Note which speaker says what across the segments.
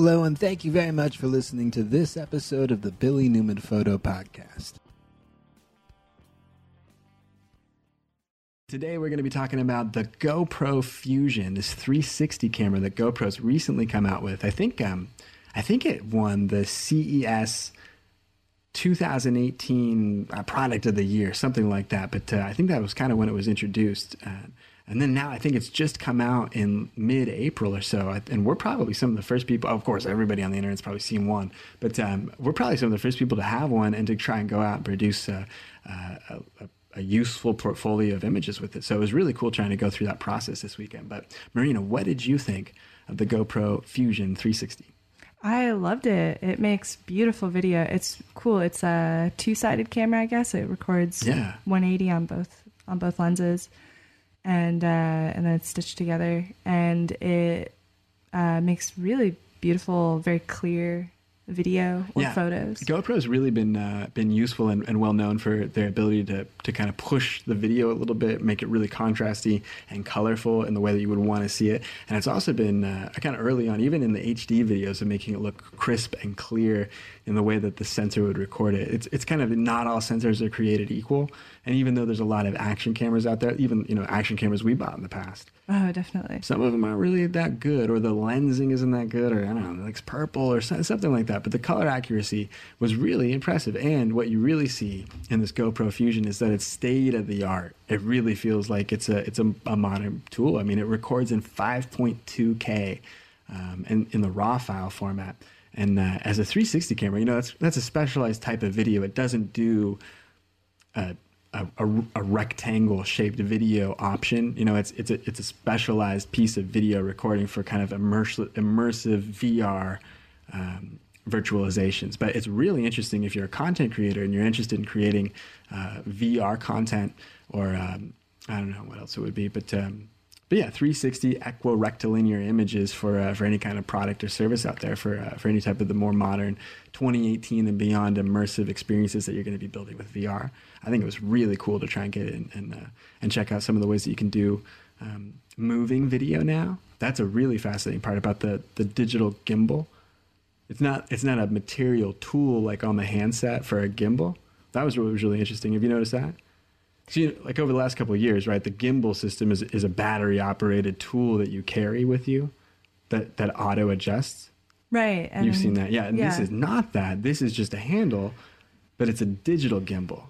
Speaker 1: Hello, and thank you very much for listening to this episode of the Billy Newman Photo Podcast. Today, we're going to be talking about the GoPro Fusion, this 360 camera that GoPro's recently come out with. I think, um, I think it won the CES 2018 uh, Product of the Year, something like that. But uh, I think that was kind of when it was introduced. Uh, and then now I think it's just come out in mid April or so. And we're probably some of the first people, of course, everybody on the internet's probably seen one, but um, we're probably some of the first people to have one and to try and go out and produce a, a, a, useful portfolio of images with it. So it was really cool trying to go through that process this weekend. But Marina, what did you think of the GoPro Fusion 360?
Speaker 2: I loved it. It makes beautiful video. It's cool. It's a two-sided camera, I guess. It records yeah. 180 on both on both lenses and uh, and then it's stitched together, and it uh, makes really beautiful, very clear video or yeah. photos.
Speaker 1: GoPro's really been uh, been useful and, and, well known for their ability to to kind of push the video a little bit, make it really contrasty and colorful in the way that you would want to see it. And it's also been uh, kind of early on, even in the HD videos, of making it look crisp and clear in the way that the sensor would record it. It's it's kind of not all sensors are created equal, and even though there's a lot of action cameras out there, even you know action cameras we bought in the past.
Speaker 2: Oh, definitely.
Speaker 1: Some of them aren't really that good, or the lensing isn't that good, or I don't know, like purple or something like that. But the color accuracy was really impressive, and what you really see in this GoPro Fusion is that it's state of the art. It really feels like it's a it's a, a modern tool. I mean, it records in 5.2K um, and in the RAW file format. And uh, as a 360 camera, you know that's that's a specialized type of video. It doesn't do a, a, a rectangle shaped video option. You know, it's it's a it's a specialized piece of video recording for kind of immersive immersive VR um, virtualizations. But it's really interesting if you're a content creator and you're interested in creating uh, VR content, or um, I don't know what else it would be, but um, but yeah, 360 equirectilinear images for uh, for any kind of product or service out there for uh, for any type of the more modern 2018 and beyond immersive experiences that you're going to be building with VR. I think it was really cool to try and get in and uh, and check out some of the ways that you can do um, moving video now. That's a really fascinating part about the the digital gimbal. It's not it's not a material tool like on the handset for a gimbal. That was what was really interesting. Have you noticed that? See, like over the last couple of years, right? The gimbal system is is a battery operated tool that you carry with you, that that auto adjusts.
Speaker 2: Right.
Speaker 1: And You've seen that, yeah. And yeah. this is not that. This is just a handle, but it's a digital gimbal.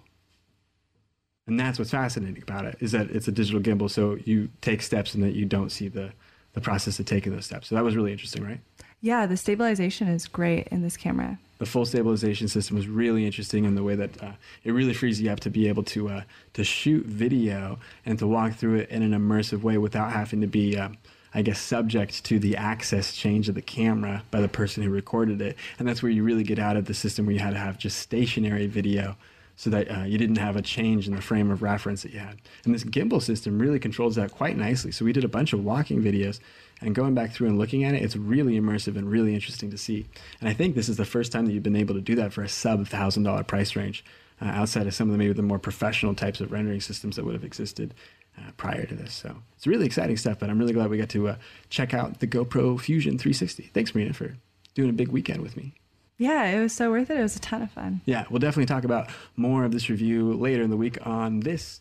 Speaker 1: And that's what's fascinating about it is that it's a digital gimbal, so you take steps and that you don't see the the process of taking those steps. So that was really interesting, right?
Speaker 2: Yeah, the stabilization is great in this camera
Speaker 1: the full stabilization system was really interesting in the way that uh, it really frees you up to be able to uh, to shoot video and to walk through it in an immersive way without having to be, uh, I guess, subject to the access change of the camera by the person who recorded it. And that's where you really get out of the system where you had to have just stationary video so that uh, you didn't have a change in the frame of reference that you had. And this gimbal system really controls that quite nicely. So we did a bunch of walking videos and going back through and looking at it, it's really immersive and really interesting to see. And I think this is the first time that you've been able to do that for a sub thousand dollar price range, uh, outside of some of the maybe the more professional types of rendering systems that would have existed uh, prior to this. So it's really exciting stuff. But I'm really glad we got to uh, check out the GoPro Fusion 360. Thanks, Marina, for doing a big weekend with me.
Speaker 2: Yeah, it was so worth it. It was a ton of fun.
Speaker 1: Yeah, we'll definitely talk about more of this review later in the week on this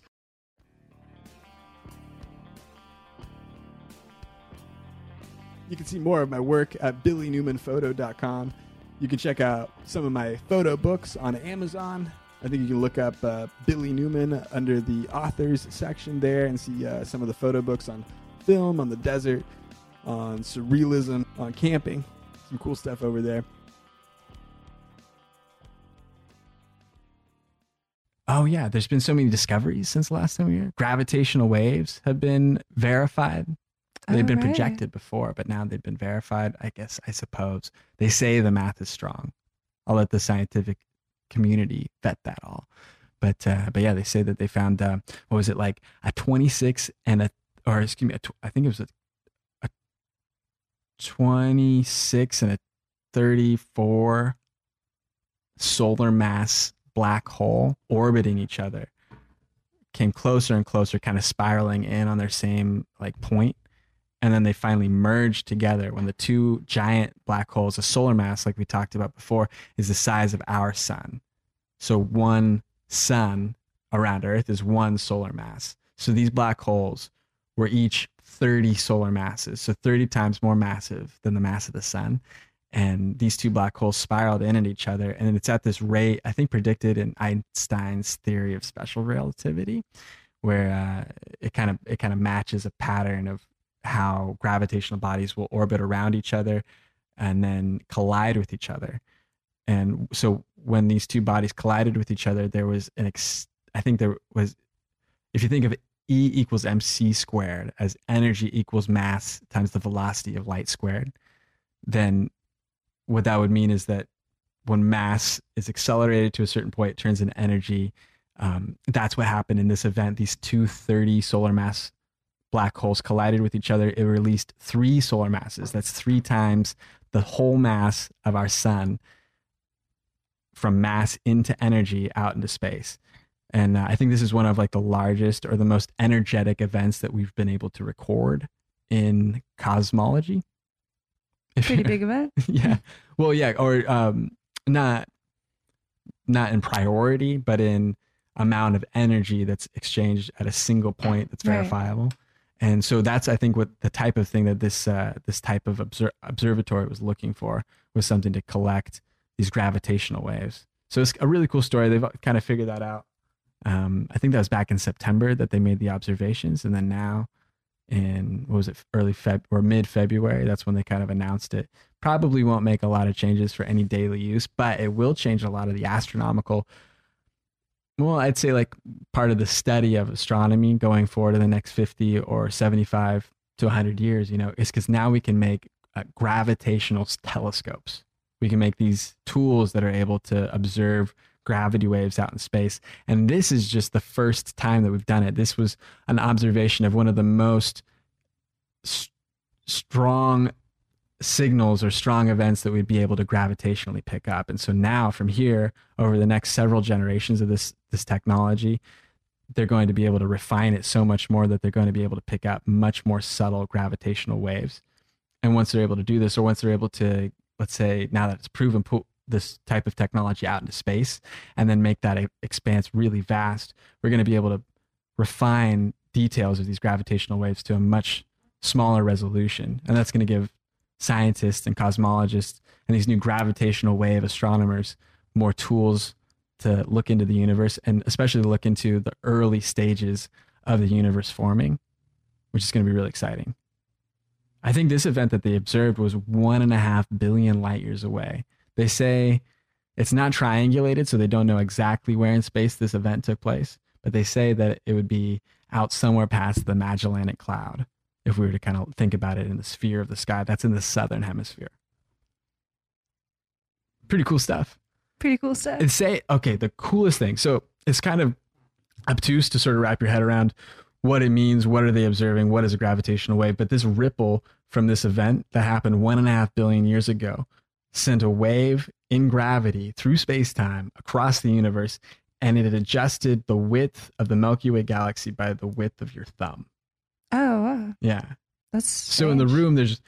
Speaker 1: You can see more of my work at billynewmanphoto.com. You can check out some of my photo books on Amazon. I think you can look up uh, Billy Newman under the authors section there and see uh, some of the photo books on film, on the desert, on surrealism, on camping. Some cool stuff over there. Oh yeah, there's been so many discoveries since the last time we were. here. Gravitational waves have been verified They've been right. projected before, but now they've been verified. I guess, I suppose. They say the math is strong. I'll let the scientific community vet that all. But uh, but yeah, they say that they found uh, what was it like a 26 and a or excuse me, a tw- I think it was a, a 26 and a 34 solar mass black hole orbiting each other came closer and closer kind of spiraling in on their same like point and then they finally merge together when the two giant black holes, a solar mass, like we talked about before, is the size of our sun. So one sun around Earth is one solar mass. So these black holes were each 30 solar masses, so 30 times more massive than the mass of the sun. And these two black holes spiraled in at each other. And it's at this rate, I think, predicted in Einstein's theory of special relativity, where uh, it kind of it kind of matches a pattern of how gravitational bodies will orbit around each other and then collide with each other. And so when these two bodies collided with each other, there was an ex- I think there was if you think of E equals mc squared as energy equals mass times the velocity of light squared, then what that would mean is that when mass is accelerated to a certain point, it turns into energy. Um, that's what happened in this event. These two 30 solar mass black holes collided with each other. It released three solar masses. That's three times the whole mass of our sun from mass into energy out into space. And uh, I think this is one of like the largest or the most energetic events that we've been able to record in cosmology.
Speaker 2: Pretty big event.
Speaker 1: yeah. Well, yeah, or um, not not in priority, but in amount of energy that's exchanged at a single point that's verifiable. Right. And so that's I think what the type of thing that this uh, this type of obser- observatory was looking for was something to collect these gravitational waves. So it's a really cool story. They've kind of figured that out. Um, I think that was back in September that they made the observations, and then now in what was it early Feb or mid February that's when they kind of announced it. Probably won't make a lot of changes for any daily use, but it will change a lot of the astronomical. Well, I'd say like part of the study of astronomy going forward in the next 50 or 75 to 100 years, you know, is because now we can make uh, gravitational telescopes. We can make these tools that are able to observe gravity waves out in space. And this is just the first time that we've done it. This was an observation of one of the most st- strong signals or strong events that we'd be able to gravitationally pick up. And so now from here over the next several generations of this this technology, they're going to be able to refine it so much more that they're going to be able to pick up much more subtle gravitational waves. And once they're able to do this or once they're able to let's say now that it's proven put this type of technology out into space and then make that expanse really vast, we're going to be able to refine details of these gravitational waves to a much smaller resolution. And that's going to give scientists and cosmologists and these new gravitational wave astronomers more tools to look into the universe and especially to look into the early stages of the universe forming, which is going to be really exciting. I think this event that they observed was one and a half billion light years away. They say it's not triangulated, so they don't know exactly where in space this event took place, but they say that it would be out somewhere past the Magellanic Cloud if we were to kind of think about it in the sphere of the sky. That's in the southern hemisphere. Pretty cool stuff.
Speaker 2: Pretty cool stuff.
Speaker 1: And say, okay, the coolest thing. So it's kind of obtuse to sort of wrap your head around what it means, what are they observing, what is a gravitational wave. But this ripple from this event that happened one and a half billion years ago sent a wave in gravity through space time across the universe, and it adjusted the width of the Milky Way galaxy by the width of your thumb.
Speaker 2: Oh, wow.
Speaker 1: Yeah.
Speaker 2: That's
Speaker 1: strange. so in the room, there's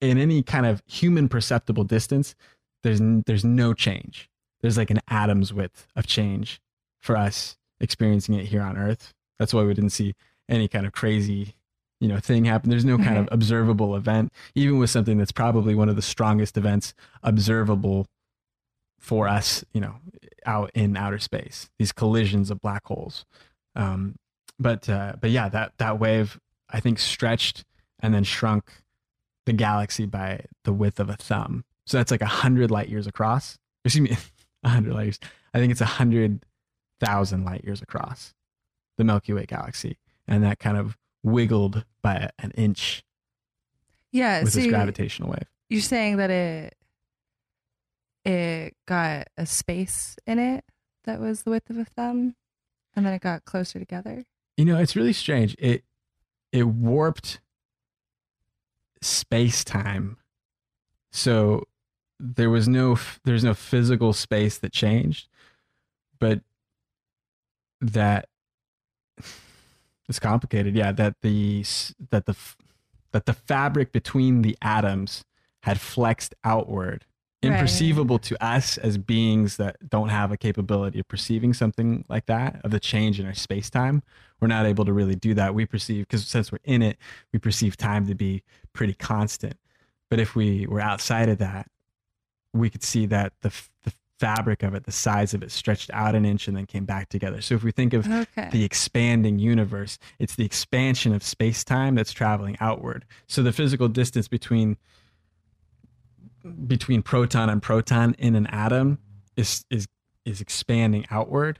Speaker 1: in any kind of human perceptible distance, there's there's no change. There's like an atom's width of change for us experiencing it here on Earth. That's why we didn't see any kind of crazy you know thing happen there's no kind of observable event even with something that's probably one of the strongest events observable for us you know out in outer space these collisions of black holes um, but uh, but yeah that that wave i think stretched and then shrunk the galaxy by the width of a thumb so that's like a hundred light years across excuse me a hundred light years i think it's a hundred thousand light years across the milky way galaxy and that kind of wiggled by an inch.
Speaker 2: Yeah,
Speaker 1: with so this gravitational wave.
Speaker 2: You're saying that it it got a space in it that was the width of a thumb, and then it got closer together.
Speaker 1: You know, it's really strange. It it warped space time, so there was no there's no physical space that changed, but that it's complicated. Yeah, that the that the that the fabric between the atoms had flexed outward imperceivable right. to us as beings that don't have a capability of perceiving something like that of the change in our space time we're not able to really do that. We perceive because since we're in it we perceive time to be pretty constant. But if we were outside of that we could see that the, the fabric of it the size of it stretched out an inch and then came back together. So if we think of okay. the expanding universe it's the expansion of space time that's traveling outward. So the physical distance between between proton and proton in an atom is is is expanding outward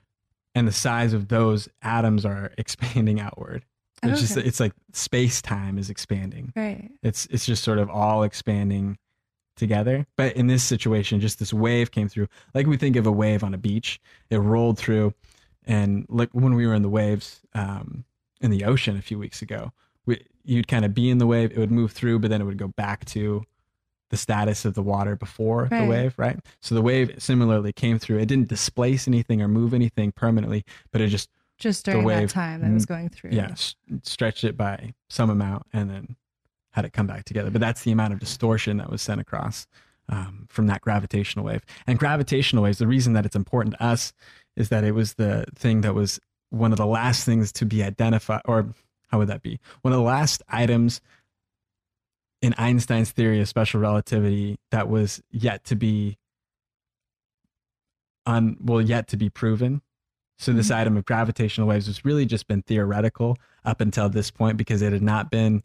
Speaker 1: and the size of those atoms are expanding outward. It's okay. just it's like space time is expanding.
Speaker 2: Right.
Speaker 1: It's it's just sort of all expanding together. But in this situation just this wave came through. Like we think of a wave on a beach. It rolled through and like when we were in the waves um, in the ocean a few weeks ago we, you'd kind of be in the wave it would move through but then it would go back to the status of the water before right. the wave, right? So the wave similarly came through. It didn't displace anything or move anything permanently, but it just
Speaker 2: just during wave, that time that was going through.
Speaker 1: Yeah, stretched it by some amount and then had it come back together. But that's the amount of distortion that was sent across um, from that gravitational wave. And gravitational waves, the reason that it's important to us is that it was the thing that was one of the last things to be identified, or how would that be? One of the last items in Einstein's theory of special relativity that was yet to be on well yet to be proven. So this mm-hmm. item of gravitational waves has really just been theoretical up until this point because it had not been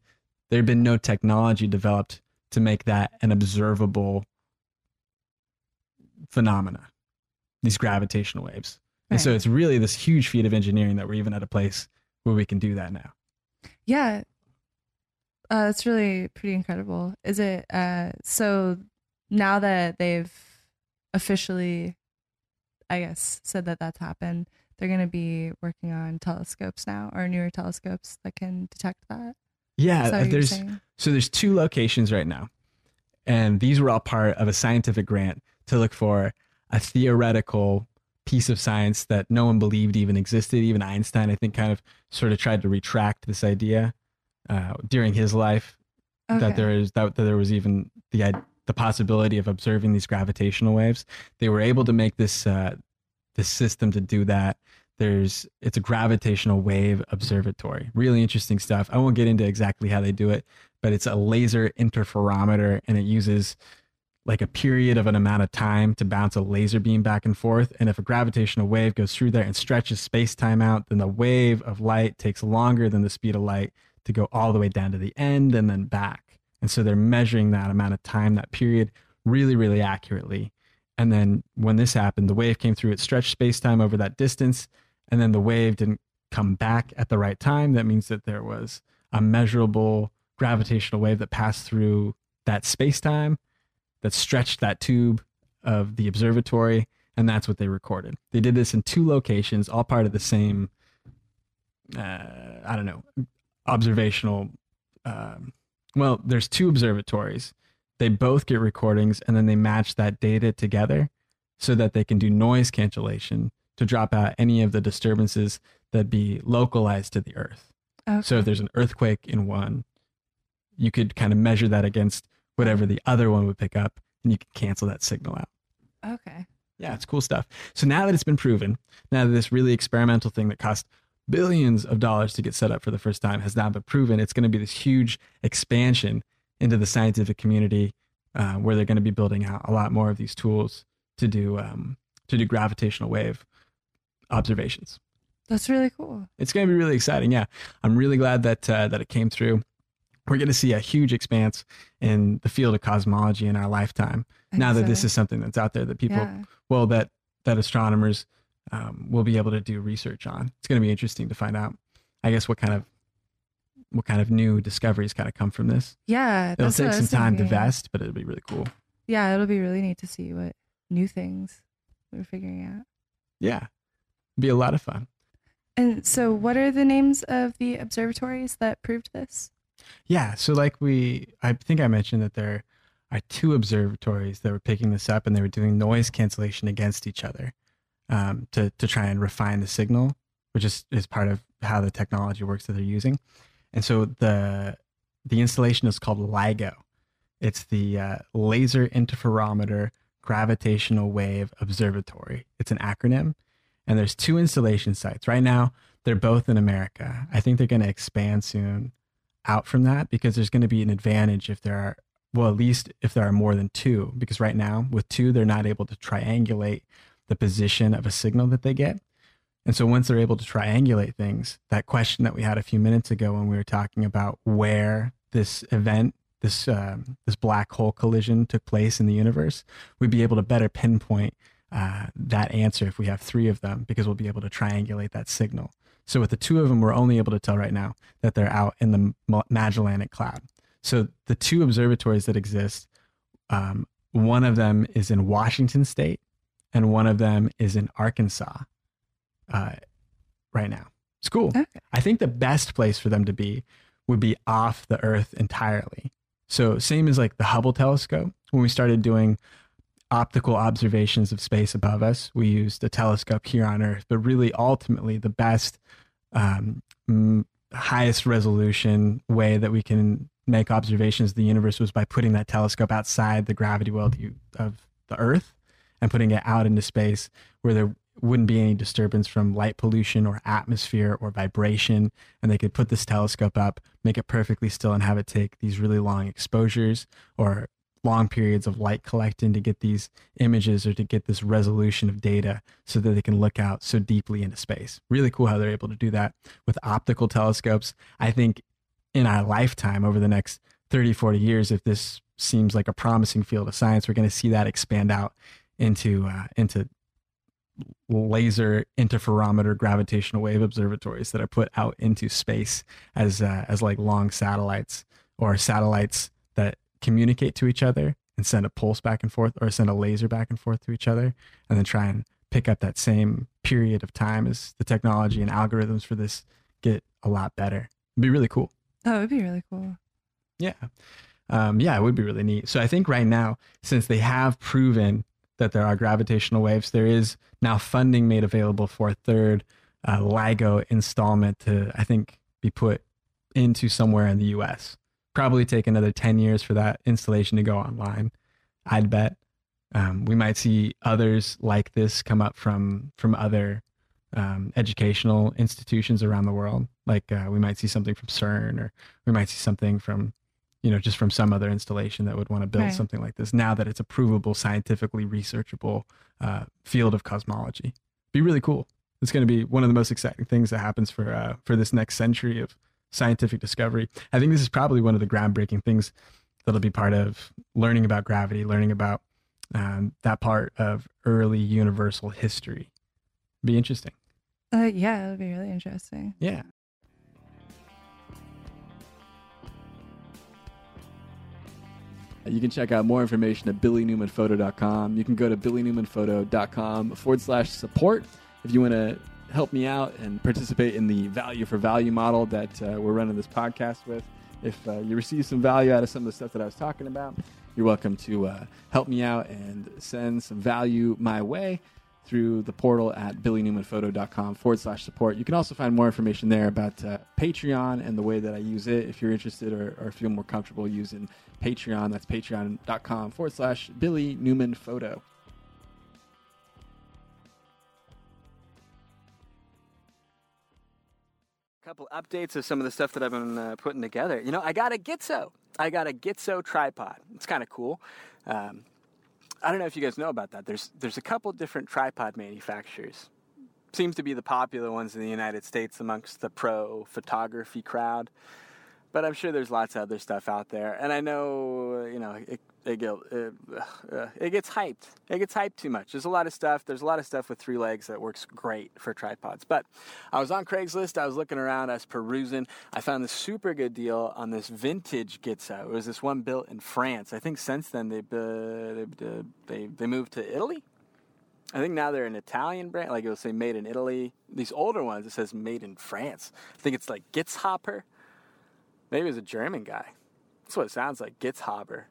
Speaker 1: there had been no technology developed to make that an observable phenomena. These gravitational waves. Right. And so it's really this huge feat of engineering that we're even at a place where we can do that now.
Speaker 2: Yeah, uh, that's really pretty incredible. Is it uh, so now that they've officially, I guess, said that that's happened? They're going to be working on telescopes now or newer telescopes that can detect that.
Speaker 1: Yeah, there's so there's two locations right now, and these were all part of a scientific grant to look for a theoretical piece of science that no one believed even existed. Even Einstein, I think, kind of sort of tried to retract this idea uh, during his life okay. that there is that, that there was even the the possibility of observing these gravitational waves. They were able to make this uh, this system to do that. There's it's a gravitational wave observatory. Really interesting stuff. I won't get into exactly how they do it, but it's a laser interferometer and it uses like a period of an amount of time to bounce a laser beam back and forth. And if a gravitational wave goes through there and stretches space time out, then the wave of light takes longer than the speed of light to go all the way down to the end and then back. And so they're measuring that amount of time, that period, really, really accurately. And then when this happened, the wave came through, it stretched space time over that distance, and then the wave didn't come back at the right time. That means that there was a measurable gravitational wave that passed through that space time that stretched that tube of the observatory. And that's what they recorded. They did this in two locations, all part of the same, uh, I don't know, observational. Um, well, there's two observatories. They both get recordings and then they match that data together so that they can do noise cancellation to drop out any of the disturbances that be localized to the earth. Okay. So if there's an earthquake in one, you could kind of measure that against whatever the other one would pick up and you can cancel that signal out.
Speaker 2: Okay.
Speaker 1: Yeah, it's cool stuff. So now that it's been proven, now that this really experimental thing that cost billions of dollars to get set up for the first time has now been proven. It's going to be this huge expansion into the scientific community uh, where they're going to be building out a lot more of these tools to do um, to do gravitational wave observations.
Speaker 2: That's really cool.
Speaker 1: It's going to be really exciting. Yeah, I'm really glad that uh, that it came through. We're going to see a huge expanse in the field of cosmology in our lifetime. now that this is something that's out there that people, yeah. well, that that astronomers um, we'll be able to do research on. It's going to be interesting to find out, I guess, what kind of what kind of new discoveries kind of come from this.
Speaker 2: Yeah,
Speaker 1: it'll take some time thinking. to vest, but it'll be really cool.
Speaker 2: Yeah, it'll be really neat to see what new things we're figuring out.
Speaker 1: Yeah, it'll be a lot of fun.
Speaker 2: And so, what are the names of the observatories that proved this?
Speaker 1: Yeah, so like we, I think I mentioned that there are two observatories that were picking this up, and they were doing noise cancellation against each other um, to to try and refine the signal, which is is part of how the technology works that they're using. And so the the installation is called LIGO. It's the uh, Laser Interferometer Gravitational Wave Observatory. It's an acronym, and there's two installation sites right now. They're both in America. I think they're going to expand soon out from that because there's going to be an advantage if there are well at least if there are more than two because right now with two they're not able to triangulate the position of a signal that they get and so once they're able to triangulate things that question that we had a few minutes ago when we were talking about where this event this um, this black hole collision took place in the universe we'd be able to better pinpoint uh, that answer if we have three of them because we'll be able to triangulate that signal so with the two of them, we're only able to tell right now that they're out in the Magellanic Cloud. So the two observatories that exist, um, one of them is in Washington State, and one of them is in Arkansas. Uh, right now, it's cool. Okay. I think the best place for them to be would be off the Earth entirely. So same as like the Hubble telescope. When we started doing optical observations of space above us. We used a telescope here on Earth, but really, ultimately, the best, um, highest resolution way that we can make observations of the universe was by putting that telescope outside the gravity well of the Earth and putting it out into space where there wouldn't be any disturbance from light pollution or atmosphere or vibration. And they could put this telescope up, make it perfectly still, and have it take these really long exposures or long periods of light collecting to get these images or to get this resolution of data so that they can look out so deeply into space. Really cool how they're able to do that with optical telescopes. I think in our lifetime over the next 30, 40 years, if this seems like a promising field of science, we're going to see that expand out into, uh, into laser interferometer gravitational wave observatories that are put out into space as, uh, as like long satellites or satellites that communicate to each other and send a pulse back and forth or send a laser back and forth to each other and then try and pick up that same period of time as the technology and algorithms for this get a lot better. It'd be really cool.
Speaker 2: That would be really cool.
Speaker 1: Yeah. Um, yeah, it would be really neat. So I think right now, since they have proven that there are gravitational waves, there is now funding made available for a third uh, LIGO installment to, I think, be put into somewhere in the US probably take another 10 years for that installation to go online. I'd bet. Um, we might see others like this come up from from other um, educational institutions around the world. Like uh, we might see something from CERN, or we might see something from, you know, just from some other installation that would want to build right. something like this. Now that it's a provable, scientifically researchable uh, field of cosmology, be really cool. It's going to be one of the most exciting things that happens for uh, for this next century of scientific discovery. I think this is probably one of the groundbreaking things that'll be part of learning about gravity, learning about um, that part of early universal history. Be interesting.
Speaker 2: Uh, yeah, it'll be really interesting.
Speaker 1: Yeah. You can check out more information at billynewmanphoto.com. You can go to billynewmanphoto.com forward slash support if you want to help me out and participate in the value for value model that uh, we're running this podcast with. If uh, you receive some value out of some of the stuff that I was talking about, you're welcome to uh, help me out and send some value my way through the portal at billynewmanphoto.com forward slash support. You can also find more information there about uh, Patreon and the way that I use it if you're interested or, or feel more comfortable using Patreon. That's patreon.com forward slash Billy Newman Photo. couple updates of some of the stuff that I've been uh, putting together. You know, I got a Gitzo. I got a Gitzo tripod. It's kind of cool. Um, I don't know if you guys know about that. There's there's a couple different tripod manufacturers. Seems to be the popular ones in the United States amongst the pro photography crowd but I'm sure there's lots of other stuff out there. And I know, you know, it, it, it, uh, it, gets hyped. It gets hyped too much. There's a lot of stuff. There's a lot of stuff with three legs that works great for tripods. But I was on Craigslist. I was looking around. I was perusing. I found this super good deal on this vintage Gitzo. It was this one built in France. I think since then they uh, they, they they moved to Italy. I think now they're an Italian brand. Like it'll say made in Italy. These older ones, it says made in France. I think it's like Gitzhopper Maybe it was a German guy. That's what it sounds like, Gitzhaber.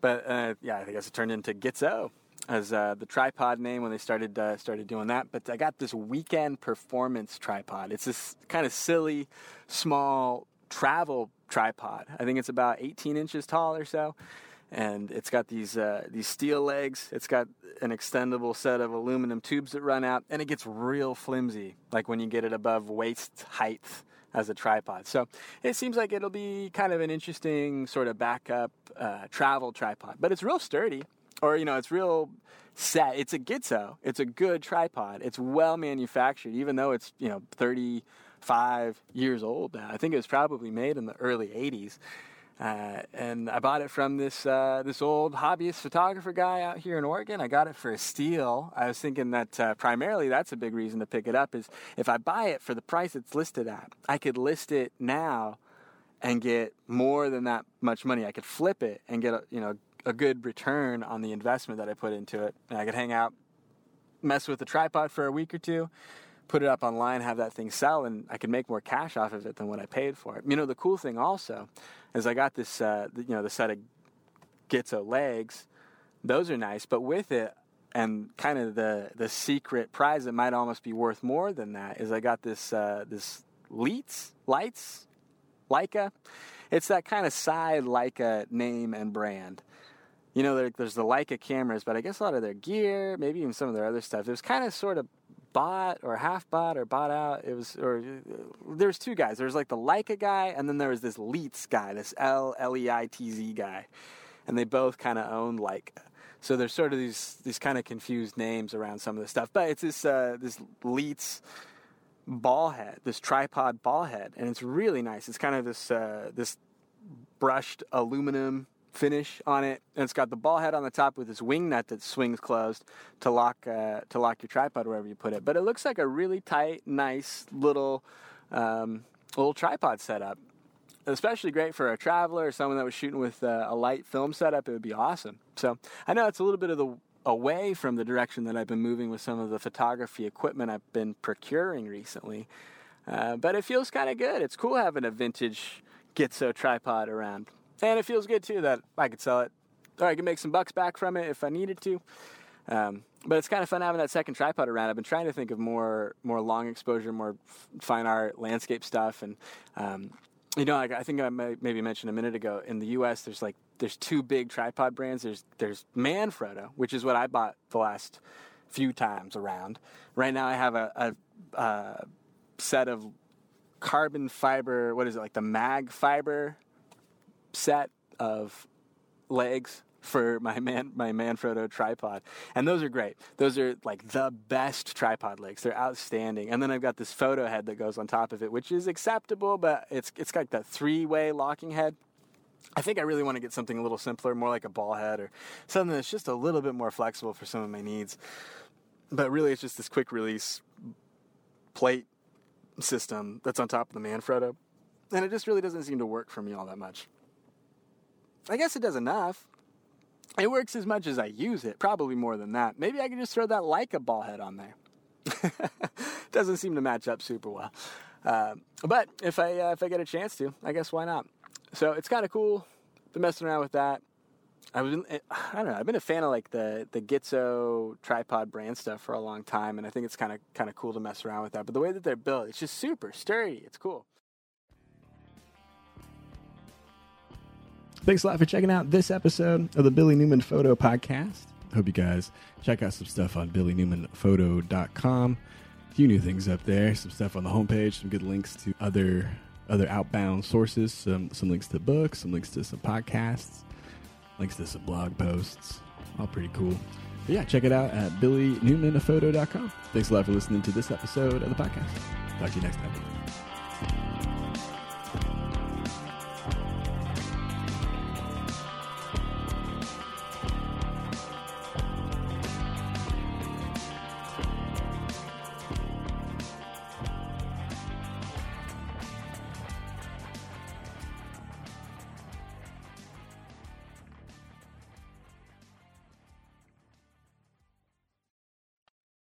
Speaker 1: But uh, yeah, I guess it turned into Gitzo as uh, the tripod name when they started uh, started doing that. But I got this weekend performance tripod. It's this kind of silly, small travel tripod. I think it's about 18 inches tall or so, and it's got these uh, these steel legs. It's got an extendable set of aluminum tubes that run out, and it gets real flimsy, like when you get it above waist height as a tripod. So it seems like it'll be kind of an interesting sort of backup uh, travel tripod, but it's real sturdy, or you know, it's real set. It's a Gitzo. It's a good tripod. It's well manufactured, even though it's you know 35 years old now. I think it was probably made in the early 80s. Uh, and I bought it from this uh, this old hobbyist photographer guy out here in Oregon. I got it for a steal. I was thinking that uh, primarily that's a big reason to pick it up is if I buy it for the price it's listed at, I could list it now and get more than that much money. I could flip it and get a you know a good return on the investment that I put into it. And I could hang out, mess with the tripod for a week or two, put it up online, have that thing sell, and I could make more cash off of it than what I paid for it. You know, the cool thing also is I got this, uh, you know, the set of Gitzo legs. Those are nice, but with it, and kind of the the secret prize that might almost be worth more than that is I got this uh, this Leitz lights Leica. It's that kind of side Leica name and brand you know, there's the Leica cameras, but I guess a lot of their gear, maybe even some of their other stuff, it was kind of sort of bought or half bought or bought out. It was, or there was two guys. There was like the Leica guy, and then there was this Leitz guy, this L L E I T Z guy, and they both kind of owned Leica. So there's sort of these these kind of confused names around some of the stuff, but it's this uh, this Leitz ball head, this tripod ball head, and it's really nice. It's kind of this uh, this brushed aluminum finish on it, and it's got the ball head on the top with this wing nut that swings closed to lock uh, to lock your tripod wherever you put it. But it looks like a really tight, nice little um, little tripod setup. Especially great for a traveler or someone that was shooting with uh, a light film setup. It would be awesome. So I know it's a little bit of the away from the direction that I've been moving with some of the photography equipment I've been procuring recently. Uh, but it feels kind of good. It's cool having a vintage Gitzo tripod around. And it feels good too that I could sell it, or I could make some bucks back from it if I needed to. Um, but it's kind of fun having that second tripod around. I've been trying to think of more more long exposure, more fine art, landscape stuff, and um, you know, I, I think I maybe mentioned a minute ago in the U.S. There's like there's two big tripod brands. There's there's Manfrotto, which is what I bought the last few times around. Right now, I have a, a, a set of carbon fiber. What is it like the mag fiber set of legs for my man my Manfrotto tripod. And those are great. Those are like the best tripod legs. They're outstanding. And then I've got this photo head that goes on top of it, which is acceptable, but it's it's got that three-way locking head. I think I really want to get something a little simpler, more like a ball head or something that's just a little bit more flexible for some of my needs. But really it's just this quick release plate system that's on top of the Manfrotto. And it just really doesn't seem to work for me all that much. I guess it does enough. It works as much as I use it, probably more than that. Maybe I can just throw that Leica ball head on there. Doesn't seem to match up super well. Uh, but if I uh, if I get a chance to, I guess why not? So it's kind of cool. Been messing around with that. I was I don't know. I've been a fan of like the the Gitzo tripod brand stuff for a long time, and I think it's kind of kind of cool to mess around with that. But the way that they're built, it's just super sturdy. It's cool. Thanks a lot for checking out this episode of the Billy Newman Photo Podcast. Hope you guys check out some stuff on billynewmanphoto.com. A few new things up there, some stuff on the homepage, some good links to other other outbound sources, some some links to books, some links to some podcasts, links to some blog posts. All pretty cool. But yeah, check it out at billynewmanphoto.com. Thanks a lot for listening to this episode of the podcast. Talk to you next time.